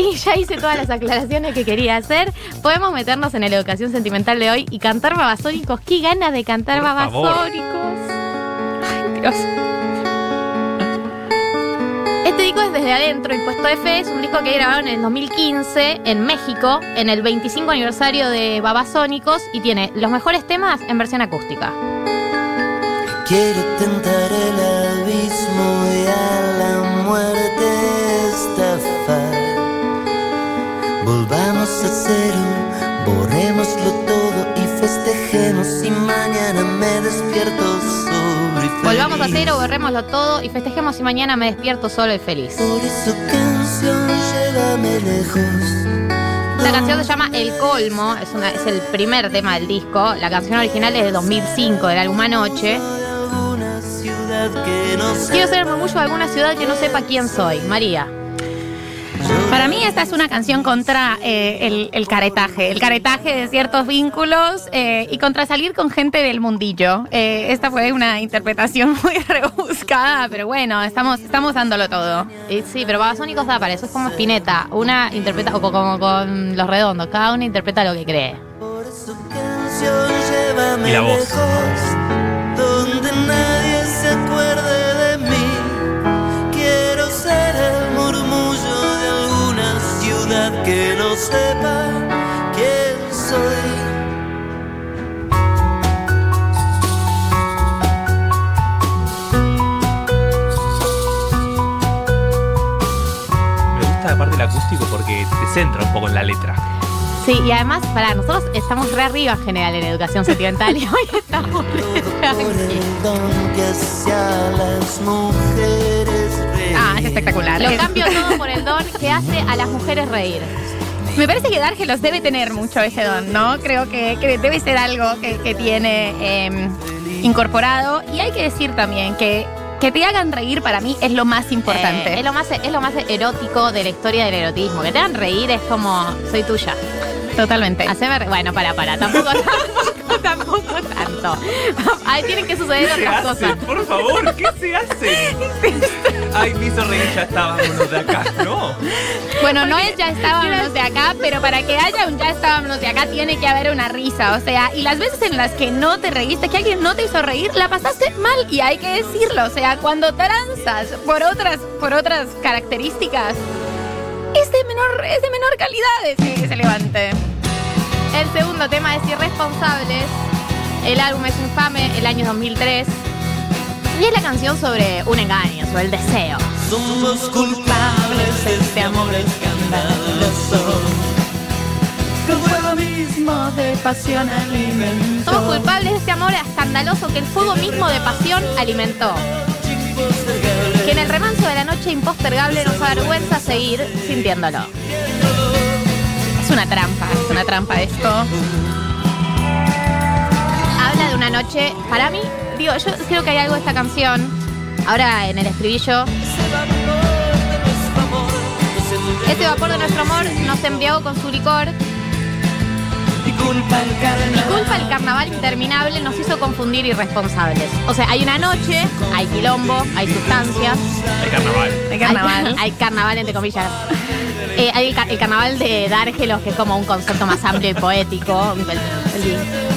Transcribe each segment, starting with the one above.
y ya hice todas las aclaraciones que quería hacer. Podemos meternos en la educación sentimental de hoy y cantar babasónicos. ¡Qué ganas de cantar Por favor. babasónicos! Ay, Dios. Este disco es Desde Adentro, Impuesto F, es un disco que grabaron en el 2015 en México, en el 25 aniversario de Babasónicos, y tiene los mejores temas en versión acústica. Quiero tentar el y mañana me despierto sobre feliz. Volvamos a cero, borrémoslo todo y festejemos y mañana me despierto solo y feliz. Por eso canción, llévame lejos. La canción se llama El Colmo, es, una, es el primer tema del disco. La canción original es de 2005, del álbum Anoche. Quiero ser el murmullo de alguna ciudad que no sepa quién soy. María. Para mí esta es una canción contra eh, el, el caretaje, el caretaje de ciertos vínculos eh, y contra salir con gente del mundillo. Eh, esta fue una interpretación muy rebuscada, pero bueno, estamos, estamos dándolo todo. Sí, pero Babasónicos da para eso, es como Spinetta. Una interpreta, o co- como con Los Redondos, cada uno interpreta lo que cree. Por eso canción, llévame Y la voz. Ciudad que no sepa quién soy. Me gusta aparte el acústico porque te centra un poco en la letra. Sí, y además, para nosotros estamos re arriba en general en educación sentimental y hoy estamos re Por tranqui. el don que hacia las mujeres Ah, es espectacular. Lo cambio todo por el don que hace a las mujeres reír. Me parece que Dargelos debe tener mucho ese don, ¿no? Creo que, que debe ser algo que, que tiene eh, incorporado. Y hay que decir también que que te hagan reír para mí es lo más importante. Eh, es, lo más, es lo más erótico de la historia del erotismo. Que te hagan reír es como, soy tuya. Totalmente. Haceme re- Bueno, para, para. Tampoco, tampoco, tampoco tanto. Ahí tienen que suceder ¿Qué se otras cosas. Por favor, ¿qué se hace? Ay, me hizo reír, ya estábamos de acá. No. Bueno, no es ya estábamos de acá, pero para que haya un ya estábamos de acá tiene que haber una risa. O sea, y las veces en las que no te reíste, que alguien no te hizo reír, la pasaste mal y hay que decirlo. O sea, cuando tranzas por otras, por otras características, es de menor, es de menor calidad ese, ese levante. El segundo tema es Irresponsables. El álbum es infame, el año 2003. Y es la canción sobre un engaño, sobre el deseo. Somos culpables de este amor escandaloso. Fuego mismo de pasión alimentó. Somos culpables de este amor escandaloso que el fuego mismo de pasión alimentó. Que en el remanso de la noche impostergable nos avergüenza seguir sintiéndolo. Es una trampa, es una trampa esto. Habla de una noche, para mí, digo, yo creo que hay algo de esta canción. Ahora en el estribillo, este vapor de nuestro amor nos embriagó con su licor. Y culpa el Mi carnaval. culpa, el carnaval interminable nos hizo confundir irresponsables. O sea, hay una noche, hay quilombo, hay sustancias. El carnaval. El carnaval. Hay, hay carnaval, entre comillas. Eh, hay el, ca- el carnaval de Dárgelos, que es como un concepto más amplio y poético.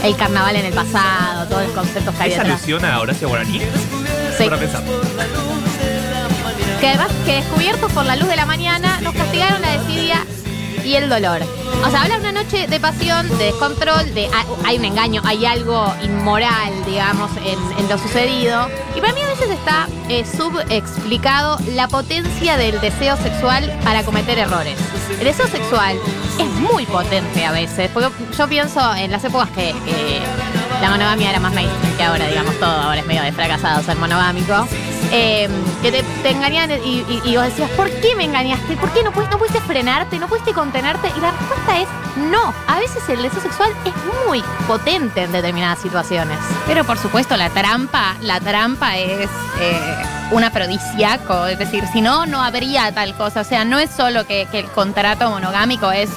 El, carnaval en el pasado, todos los conceptos que hay ¿Es detrás. alusión a Horacio Guaraní? Sí. Para pensar. Que además, que descubiertos por la luz de la mañana, nos castigaron la desidia y el dolor. O sea, habla una noche de pasión, de descontrol, de ah, hay un engaño, hay algo inmoral, digamos, en, en lo sucedido. Y para mí veces está eh, subexplicado la potencia del deseo sexual para cometer errores. El deseo sexual es muy potente a veces, porque yo pienso en las épocas que, la monogamia era más mainstream que ahora, digamos, todo ahora es medio de fracasado ser monogámico. Eh, te engañan y, y- vos decías, ¿por qué me engañaste? ¿Por qué no pudiste, no pudiste frenarte? ¿No pudiste contenerte? Y la respuesta es no. A veces el deseo sexual es muy potente en determinadas situaciones. Pero por supuesto, la trampa, la trampa es eh, un afrodisíaco. Es decir, si no, no habría tal cosa. O sea, no es solo que, el contrato monogámico es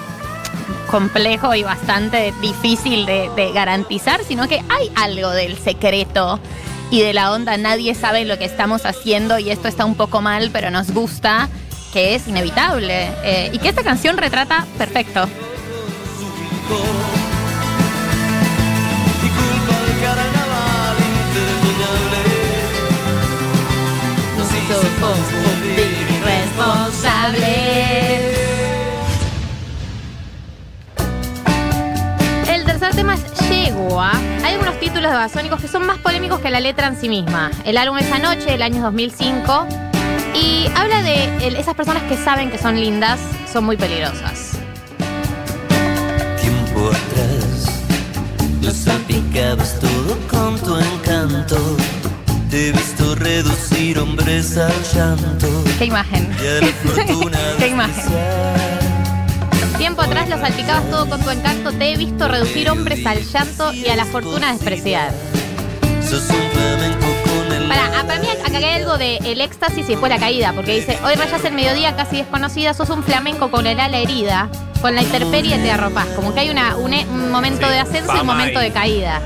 complejo y bastante difícil de garantizar, sino que hay algo del secreto y de la onda. Nadie sabe lo que estamos haciendo y esto está un poco mal, pero nos gusta. que es inevitable eh, y que esta canción retrata perfecto. Hay algunos títulos de Basónicos que son más polémicos que la letra en sí misma. El álbum Esa Noche, del año 2005. Y habla de esas personas que saben que son lindas, son muy peligrosas. Tiempo atrás, lo salpicabas todo con tu encanto. Te he visto reducir hombres al llanto. Qué imagen. Qué imagen. Tiempo atrás lo salpicabas todo con tu encanto. Te he visto reducir hombres al llanto y a la fortuna con el Para, para mí acá hay algo de el éxtasis y después la caída, porque dice, hoy rayas el mediodía casi desconocida, sos un flamenco con el ala herida, con la intemperie te arropás. Como que hay una, un, e- un momento de ascenso y un momento de caída.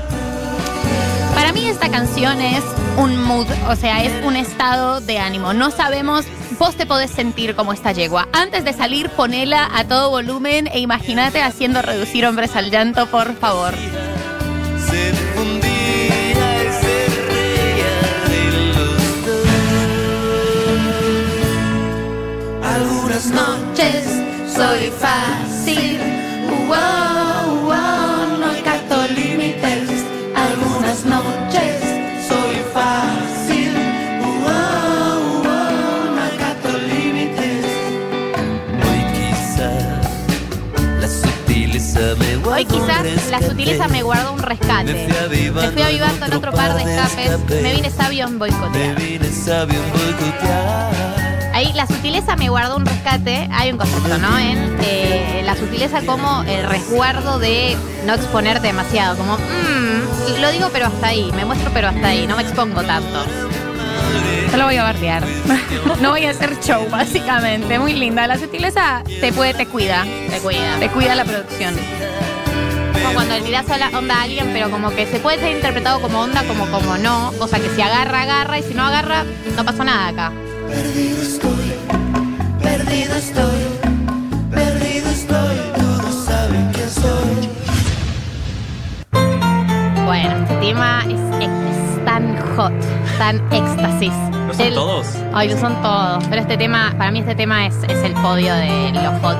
Para mí esta canción es un mood, o sea, es un estado de ánimo. No sabemos, vos te podés sentir como esta yegua. Antes de salir, ponela a todo volumen e imagínate haciendo reducir hombres al llanto, por favor. Algunas noches soy fácil, wow, Hoy quizás la sutileza me guardó un rescate. Me fui avivando en otro par de escapes. escape. Me vine sabio en Me boicotear. vine sabio en boicotear. Ahí la sutileza me guardó un rescate. Hay un concepto, ¿no? En eh, la sutileza como el resguardo de no exponerte demasiado. Como, mm, lo digo pero hasta ahí, me muestro pero hasta ahí, no me expongo tanto. Yo lo voy a bardear. No voy a hacer show, básicamente. Muy linda. La sutileza te puede, te cuida. Te cuida. Te cuida la producción. Como cuando le tirás a la onda a alguien, pero como que se puede ser interpretado como onda, como como no. Cosa que si agarra, agarra, y si no agarra, no pasó nada acá. Perdido estoy, perdido estoy, perdido estoy. Todos saben quién soy. Bueno, este tema es, es tan hot, tan éxtasis. ¿No son El- todos? Ay, lo son todos. Pero este tema, para mí este tema es, es el podio de lo hot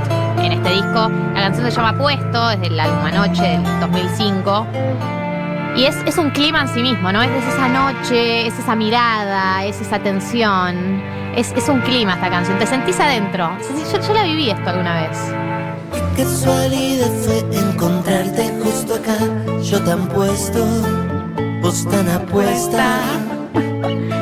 este disco. La canción se llama Puesto, es del álbum Anoche del 2005. Y es, es un clima en sí mismo, ¿no? Es, es esa noche, es esa mirada, es esa tensión. Es, es un clima esta canción. Te sentís adentro. Yo, yo la viví esto alguna vez. Qué casualidad fue encontrarte justo acá. Yo tan puesto, vos tan apuesta.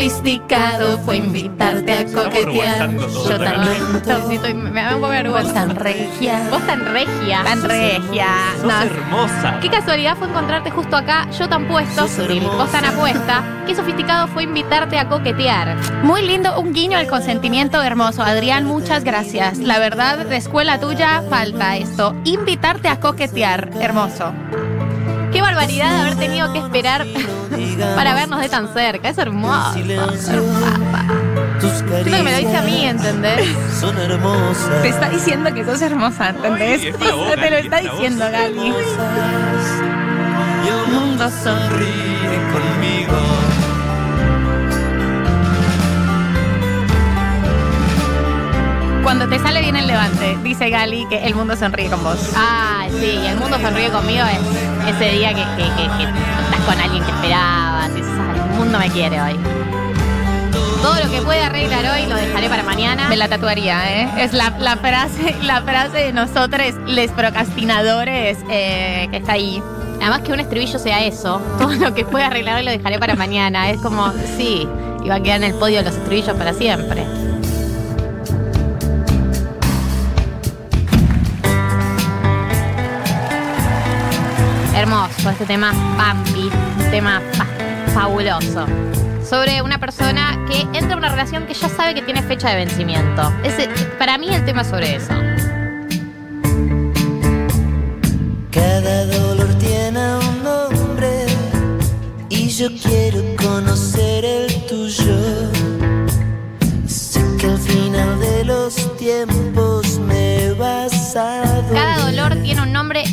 Qué sofisticado fue invitarte a coquetear. Yo. Sí, estoy- me da un poco de Vos vergüenza. tan regia. Vos tan regia. Tan regia. Sos No, hermosa. Qué casualidad fue encontrarte justo acá, yo tan puesto, Sos hermosa. vos tan apuesta. Qué sofisticado fue invitarte a coquetear. Muy lindo, un guiño al consentimiento hermoso. Adrián, muchas gracias. La verdad, de escuela tuya falta esto. Invitarte a coquetear. Hermoso. Qué barbaridad de haber tenido que esperar para vernos de tan cerca. Es hermoso. Siento que me lo dice a mí, ¿entendés? son hermosas. Te está diciendo que sos hermosa, ¿entendés? Voz, Te lo Gali, está diciendo, Gali. Y el mundo sonríe conmigo. Cuando te sale bien el levante, dice Gali que el mundo sonríe con vos. Ah, sí, el mundo sonríe conmigo es ese día que, que- que- que estás con alguien que esperabas. y dices, "Ah, el mundo me quiere hoy. Todo lo que puede arreglar hoy lo dejaré para mañana. Me la tatuaría, ¿eh? Es la, la frase, la frase de nosotros, les procrastinadores, eh, que está ahí. Además que un estribillo sea eso, todo lo que pueda arreglar hoy lo dejaré para mañana. Es como, sí, iba a quedar en el podio de los estribillos para siempre. Este tema Bambi, un tema fa- fabuloso. Sobre una persona que entra en una relación que ya sabe que tiene fecha de vencimiento. Ese, para mí el tema es sobre eso. Cada dolor tiene un nombre y yo quiero conocer el tuyo. Sé que al final que los tiempos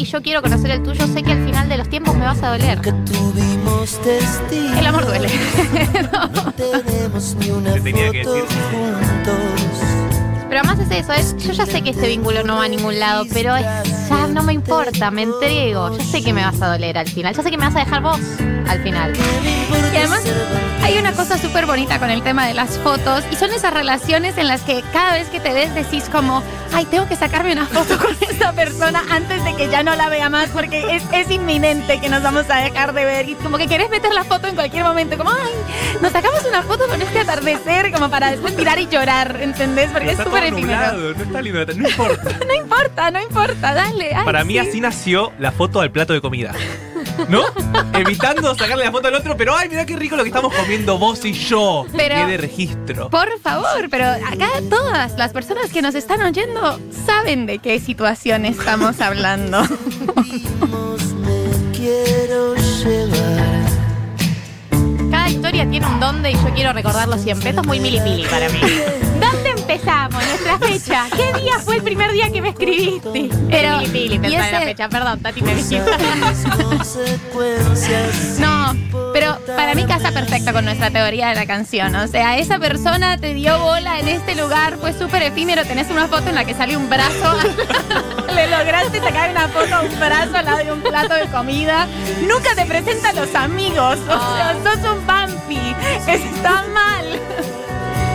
yo quiero conocer el tuyo. Sé que al final de los tiempos me vas a doler. Que tuvimos testigos. El amor duele. No tenemos ni una Te tenía que foto decir. Pero además es eso, es, yo ya sé que este vínculo no va a ningún lado, pero es- ya no me importa, me entrego. Ya sé que me vas a doler al final, ya sé que me vas a dejar vos al final. Y además hay una cosa súper bonita con el tema de las fotos y son esas relaciones en las que cada vez que te ves decís como, ay, tengo que sacarme una foto con esta persona antes de que ya no la vea más porque es, es inminente que nos vamos a dejar de ver y como que querés meter la foto en cualquier momento, como, ay, nos sacamos una foto con este atardecer como para después tirar y llorar, ¿entendés? Porque es está súper efímero. no está lindo, no importa. No importa, no importa, dale. ay, Para mí sí. así nació la foto del plato de comida. ¿No? Evitando sacarle la foto al otro, pero ay, mira qué rico lo que estamos comiendo vos y yo. Pero- Quede registro. Por favor, pero acá todas las personas que nos están oyendo saben de qué situación estamos hablando. Cada historia tiene un dónde y yo quiero recordarlo siempre. Esto es muy milipili para mí. ¿Dónde empezamos? Nuestra fecha. ¿Qué día fue el primer día que me escribiste? Pero, milipili, y pensar en la ese- fecha. Perdón, Tati, me dijiste. No, pero para mí casa perfecta con nuestra teoría de la canción. O sea, esa persona te dio bola en este lugar, fue súper efímero. Tenés una foto en la que sale un brazo. Le lograste sacar una foto a un brazo al lado de un plato de comida. Nunca te presentan los amigos. O sea, sos un vampi. Está mal.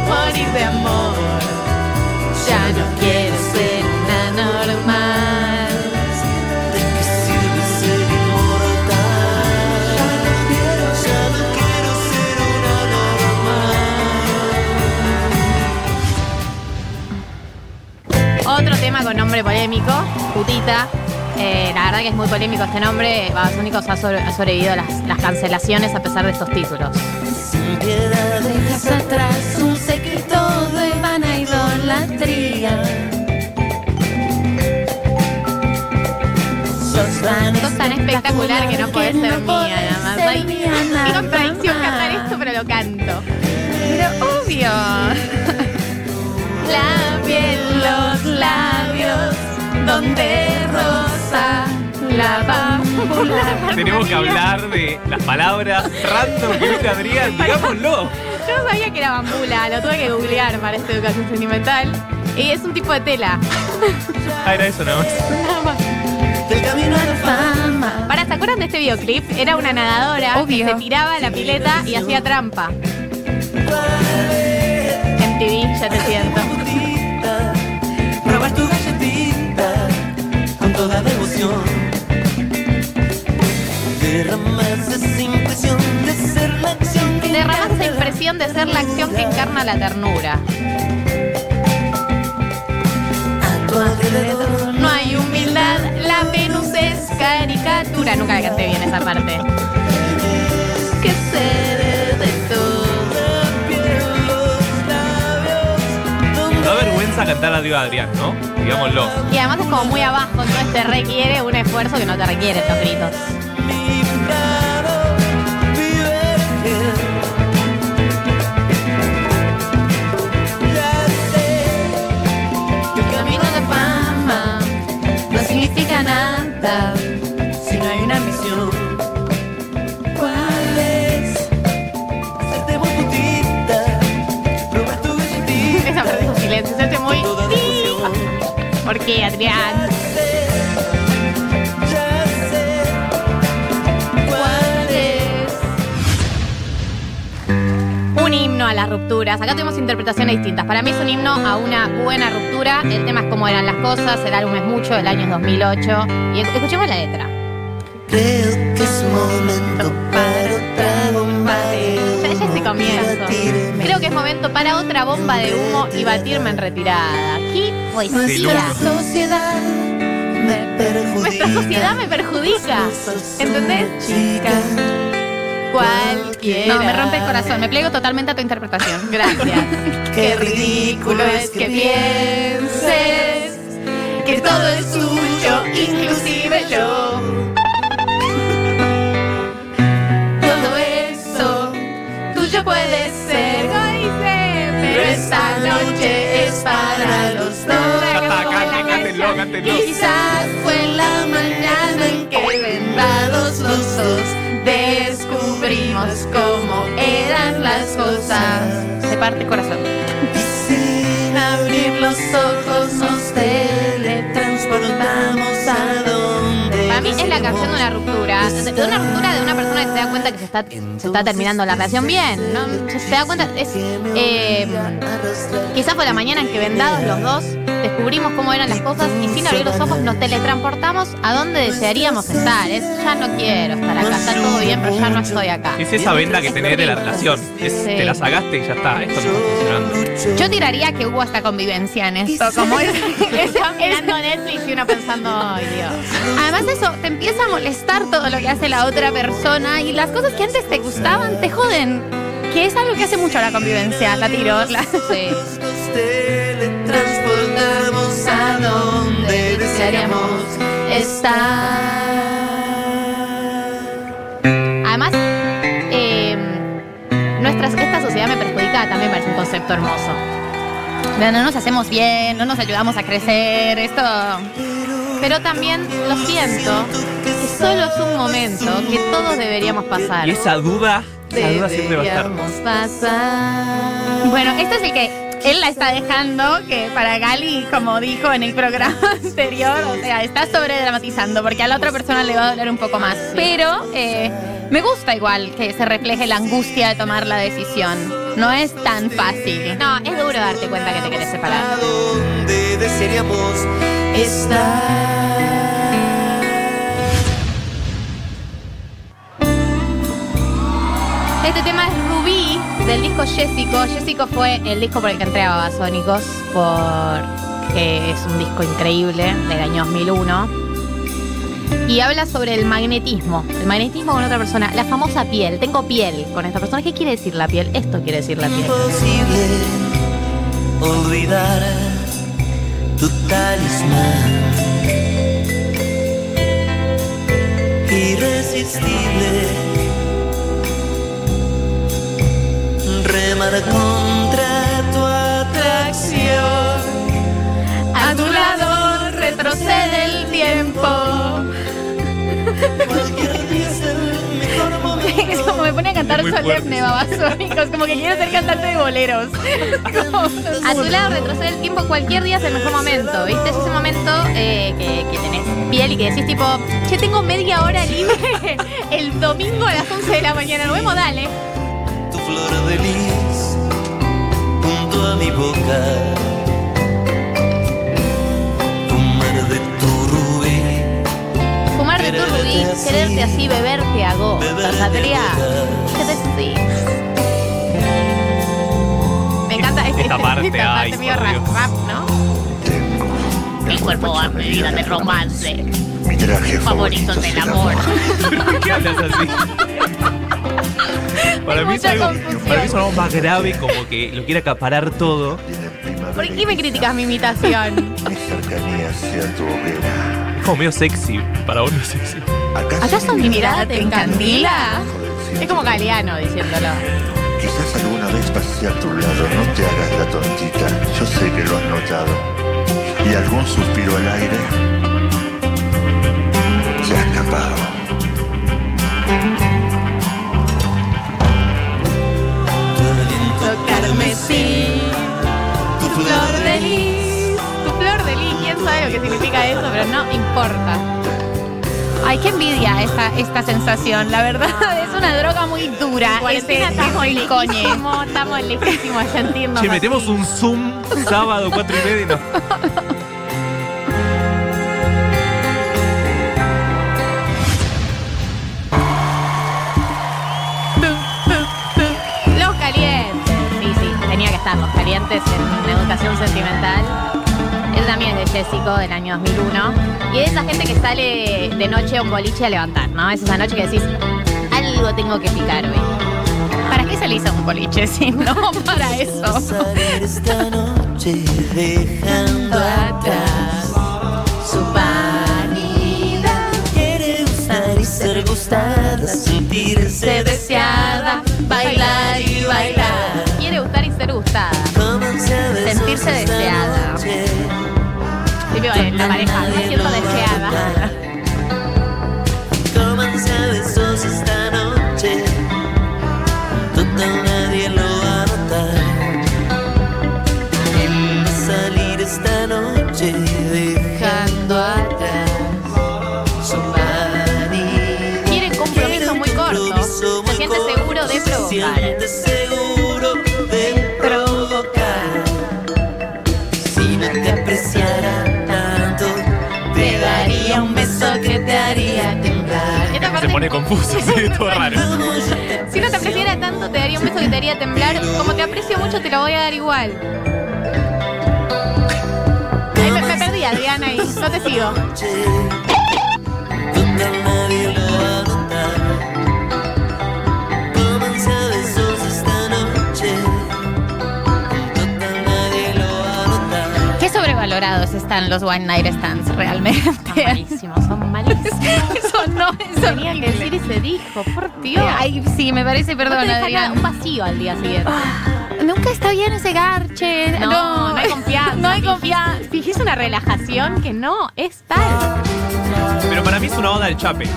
Morir de amor. Ya no quiero ser una normal. ¿De qué sirve ser inmortal? Ya no quiero, ya no quiero ser una normal. Otro tema con nombre polémico, putita. Eh, la verdad que es muy polémico este nombre. Babasónicos ha, sobre- ha sobrevivido a las, las cancelaciones a pesar de estos títulos. Sin piedad dejas atrás espectacular que no podés ser mía, nada más. Ay, Qué contradicción cantar esto, pero lo canto. Pero obvio. La piel, los labios, donde rosa la bámbula. Tenemos que hablar de las palabras random que dice Adrián, digámoslo. Yo no sabía que era bambula, lo tuve que googlear para esta educación sentimental. Y es un tipo de tela. Ah, era eso nada más. Nada más. del camino a acuerdan de este videoclip? Era una nadadora Obvio. que se tiraba a la pileta y hacía trampa. En TV, ya te siento. Tu galletita con toda devoción. Derramas esa impresión de ser la acción que Derramas esa encarna la impresión de ser la acción que encarna la ternura. No hay humildad, la Venus es Nunca la canté bien esa parte. Que ser de todo. Da vergüenza cantar adiós a Adrián, ¿no? Digámoslo. Y además es como muy abajo, entonces te requiere un esfuerzo que no te requiere estos gritos. ¿Por qué, Adrián? Es. Un himno a las rupturas. Acá tenemos interpretaciones distintas. Para mí es un himno a una buena ruptura. El tema es cómo eran las cosas. El álbum es mucho, del año 2008. Y escuchemos la letra. Creo que es momento para Creo que es momento para otra bomba de humo y batirme en retirada. ¿Qué poesía? Nuestra sociedad me perjudica. Nuestra sociedad me perjudica. ¿Entendés? Chica, Cualquiera. No, me rompe el corazón. Me pliego totalmente a tu interpretación. Gracias. qué ridículo es que pienses que todo es tuyo, inclusive eso tuyo puede ser, pero esta noche es para los dos. Quizás fue la mañana en que vendados los dos descubrimos cómo eran las cosas. Se parte el corazón. Y sin abrir los ojos nos De una ruptura. De una ruptura de una persona que se da cuenta que se está, se está terminando la relación bien. ¿no? Se da cuenta. Es, eh, quizás fue la mañana en que vendados los dos descubrimos cómo eran las cosas y sin abrir los ojos nos teletransportamos a donde desearíamos estar. Es ya no quiero estar acá, está todo bien, pero ya no estoy acá. Es esa venda que tenés de la relación. Es, Sí. Te la sacaste y ya está. Esto no está funcionando. Yo tiraría que hubo hasta convivencia en esto. Como es, es- Estaba es- mirando Netflix y uno pensando, ay Dios. Además eso, te empieza a molestar todo lo que hace la otra persona y las cosas que antes te gustaban te joden. Que es algo que hace mucho la convivencia, la tiro. la- Sí. teletransportamos a donde desearíamos estar. Además, eh, nuestras, esta sociedad me perjudica también parece un concepto hermoso. No, no nos hacemos bien, no nos ayudamos a crecer, esto... Pero también lo siento que solo es un momento que todos deberíamos pasar. Y esa duda, Deberíamos pasar. Bueno, este es el que él la está dejando, que para Gali, como dijo en el programa anterior, o sea, está sobredramatizando, porque a la otra persona le va a doler un poco más. Pero eh, me gusta igual que se refleje la angustia de tomar la decisión. No es tan fácil. No, es duro darte cuenta que te querés separar. A donde desearíamos estar. Este tema es Rubí del disco Jessico. Jessico fue el disco por el que entré a Babasónicos, porque es un disco increíble del año 2001. Y habla sobre el magnetismo, el magnetismo con otra persona, la famosa piel. Tengo piel con esta persona. ¿Qué quiere decir la piel? Esto quiere decir la piel. Imposible olvidar tu talismán. Irresistible remar contra tu atracción. A tu lado retrocede el tiempo. Cualquier día es el mejor momento. Es como me pone a cantar solemne, babasónicos, como que quiero ser cantante de boleros. A tu lado retrocede el tiempo, cualquier día es el mejor momento, ¿viste? Es ese momento eh, que, que tenés piel y que decís tipo, che, tengo media hora libre el domingo a las 11 de la mañana, nos vemos, dale. tu flor de lis junto a mi boca. Fumar de tu rubí. Fumar de tu rubí, quererte así, beberte a go. Satria, ¿qué decís? Me encanta este, Esta parte, esta ay, medio por rap, ¿no? Mi cuerpo a medida de romance, Mi traje favorito del amor. ¿Por qué hablas así? Para mí, es algo, confusión. para mí es algo más grave, como que lo quiere acaparar todo. ¿Por qué me criticas mi imitación? Mi cercanía hacia tu hoguera. Es como medio sexy. Para vos no es sexy. ¿Acaso mi mirada te encandila? Es Es como Galeano diciéndolo. Quizás alguna vez pasé a tu lado, no te hagas la tontita, yo sé que lo has notado. Y algún suspiro al aire significa eso, pero no importa. Ay, qué envidia esta, esta sensación. La verdad, es una droga muy dura. Cuarentena Ese estamos el coñe. lejísimos, estamos lejísimos a sentirnos Che, metemos así. un Zoom sábado, cuatro y media y no. Los calientes. Sí, sí, tenía que estar los calientes en, en educación sentimental. Él también es de Jessico del año 2001. Y es esa gente que sale de noche a un boliche a levantar, ¿no? Es esa noche que decís, algo tengo que picar hoy. ¿Para qué se le hizo un boliche si no para eso? esta noche dejando atrás su vanidad. Quiere gustar y ser gustada, sentirse deseada, bailar y bailar. Quiere gustar y ser gustada. A Sentirse esta la pareja. Me siento deseada. Cómanse a besos esta noche. Total nadie lo va a notar. Él va a salir esta noche dejando atrás su vanidad. Quiere un compromiso muy corto. Se siente seguro de provocar. Pone confuso, sí, todo raro. si no te apreciara tanto, te daría un beso que te haría temblar. Como te aprecio mucho, te lo voy a dar igual. Ay, me, me perdí, Adriana, ahí. No te sigo. Están los One Night Stands realmente. Son malísimos, son malísimos. eso no, eso Tenía que decir y se dijo, por Dios. Ay, sí, me parece, perdón, Adrián. un vacío al día siguiente. Nunca está bien ese garche. No, no hay confianza. No hay confianza. Fijís una relajación que no es tal. Pero para mí es una onda del chape,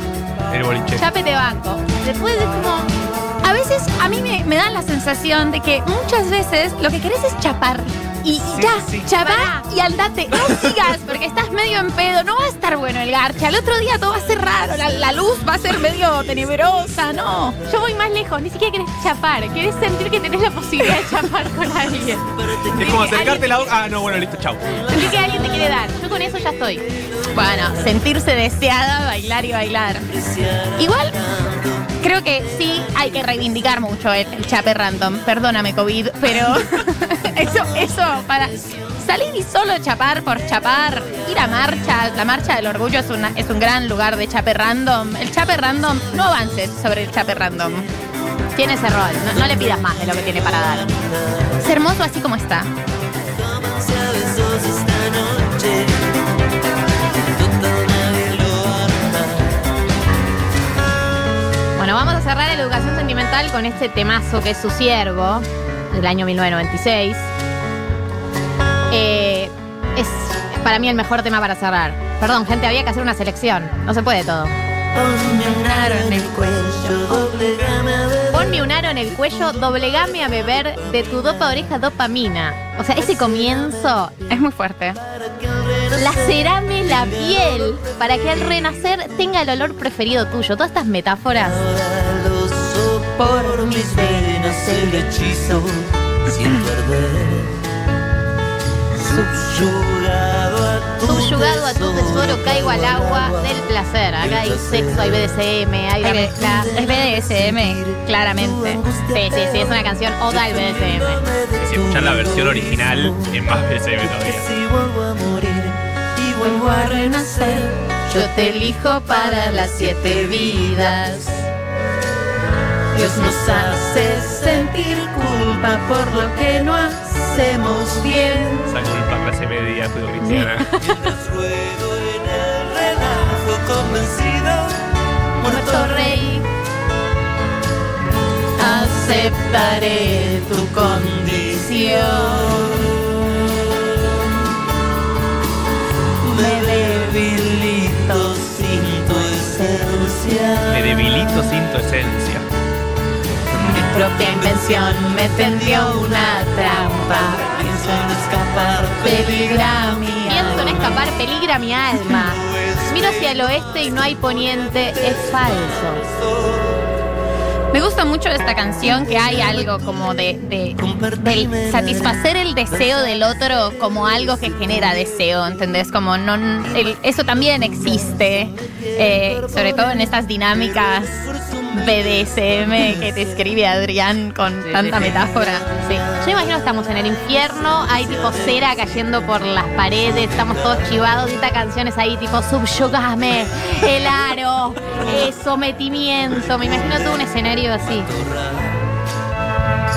el boliche. Chape te banco. Después es como. A veces a mí me, me da la sensación de que muchas veces lo que querés es chapar. Y ya, sí. chapá y andate. No sigas porque estás medio en pedo. No va a estar bueno el garche. Al otro día todo va a ser raro. La, la luz va a ser medio tenebrosa. No. Yo voy más lejos, ni siquiera querés chapar, querés sentir que tenés la posibilidad de chapar con alguien. Es como acercarte la boca. Ah, no, bueno, listo, chau. Sentir que alguien te quiere dar. Yo con eso ya estoy. Bueno, sentirse deseada, bailar y bailar. Igual, creo que sí hay que reivindicar mucho el, el chape random. Perdóname, COVID, pero eso, eso, para salir y solo chapar por chapar, ir a marchas. La marcha del orgullo es, una, es un gran lugar de chape random. El chape random, no avances sobre el chape random. Tiene ese rol, no, no le pidas más de lo que tiene para dar. Es hermoso así como está. Cerrar la educación sentimental con este temazo que es su siervo, del año 1996. Eh, es para mí el mejor tema para cerrar. Perdón, gente, había que hacer una selección. No se puede todo. Ponme un aro en el cuello, doblegame a beber de tu dopa oreja dopamina. O sea, ese comienzo, Es muy fuerte. lacerame la piel para que al renacer tenga el olor preferido tuyo. Todas estas metáforas. Por mis venas el hechizo siento arder. Subyugado a tu Subyugado a tu tesoro, caigo al agua del placer. Acá hay sexo, hay BDSM, hay una mezcla. Es BDSM, claramente. Sí, sí, sí, es una canción oda al BDSM. Y si escuchar la versión original, es más Que todavía. si vuelvo a morir y vuelvo a renacer, yo te elijo para las siete vidas. Dios nos hace sentir culpa por lo que no hacemos bien. Esa culpa clase media judio-cristiana. Mientras ruedo en el relajo convencido, muerto rey, aceptaré tu condición. Me debilito sin tu esencia. Me debilito sin tu esencia. Mi propia invención me tendió una trampa. Pienso en escapar, peligra mi Pienso en escapar, peligra mi alma. Miro hacia el oeste y no hay poniente, es falso. Me gusta mucho esta canción que hay algo como de, satisfacer el deseo del otro como algo que genera deseo, ¿entendés? Como no el- eso también existe, eh, sobre todo en estas dinámicas BDSM que te escribe Adrián con tanta metáfora. Sí. Yo imagino que estamos en el infierno, hay tipo cera cayendo por las paredes, estamos todos chivados y esta canción es ahí tipo subyugame, el aro, eh, sometimiento. Me imagino todo un escenario así.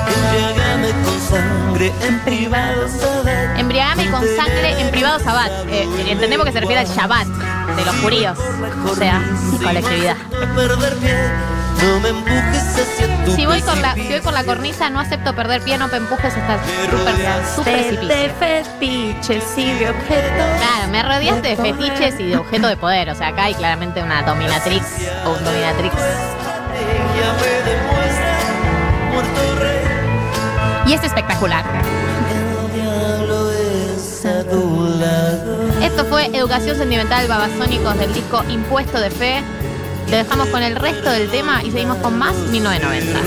Embriágame con sangre en privado, sabed. Embriagame con sangre en privado sabbat. Eh, entendemos que se refiere al Shabbat de los judíos. O sea, colectividad. No me empujes hacia tu Si voy, con la, si voy con la cornisa, no acepto perder pie, no te empujes hasta su precipicio. de fetiches y de objetos. Claro, me rodeaste de fetiches y de objeto de poder. O sea, acá hay claramente una dominatrix o un dominatrix. Me. Y es espectacular. Esto fue Educación Sentimental Babasónicos del disco Impuesto de Fe. Te dejamos con el resto del tema y seguimos con más 1990.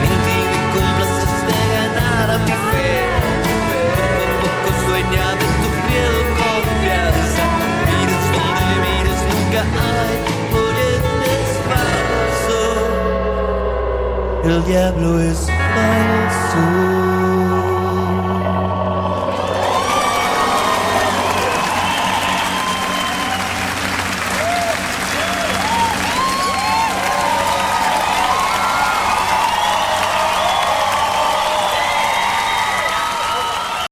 Mentí y complaciste ganar a mi fe. Pero poco sueña de tu miedo confianza. Mires donde mires, nunca hay orientes falso. El diablo es falso.